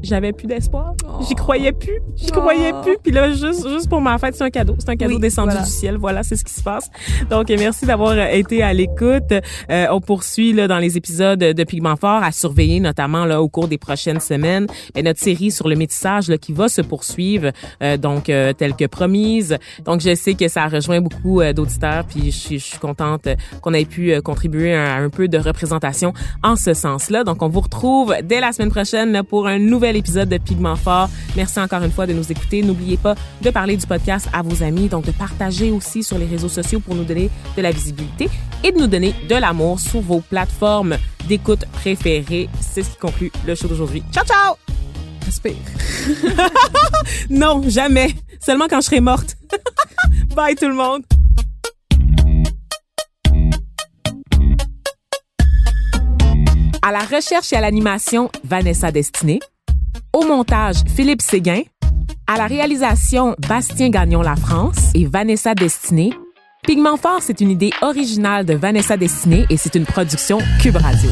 j'avais plus d'espoir. Oh. J'y croyais plus. J'y Oh. croyais plus. Puis là, juste juste, juste pour ma fête, c'est un cadeau. C'est un cadeau Oui, descendu voilà. du ciel. Voilà, c'est ce qui se passe. Donc, merci d'avoir euh, été à l'écoute. Euh, on poursuit là, dans les épisodes de Pigment Fort à surveiller, notamment là, au cours des prochaines semaines, et notre série sur le métissage là, qui va se poursuivre, euh, donc euh, telle que promise. Donc, je sais que ça a rejoint beaucoup euh, d'auditeurs, puis je suis, je suis contente euh, qu'on ait pu contribuer à un peu de représentation en ce sens-là. Donc, on vous retrouve dès la semaine prochaine là, pour un nouvel épisode de Pigment Fort. Merci encore une fois de nous écouter. N'oubliez pas de parler du podcast à vos amis, donc de partager aussi sur les réseaux sociaux pour nous donner de la visibilité et de nous donner de l'amour sur vos plateformes d'écoute préférées. C'est ce qui conclut le show d'aujourd'hui. Ciao, ciao! Respire. Non, jamais. Seulement quand je serai morte. Bye tout le monde. À la recherche et à l'animation, Vanessa Destinée. Au montage, Philippe Séguin. À la réalisation, Bastien Gagnon La France et Vanessa Destinée. Pigment Fort, c'est une idée originale de Vanessa Destinée et c'est une production Cube Radio.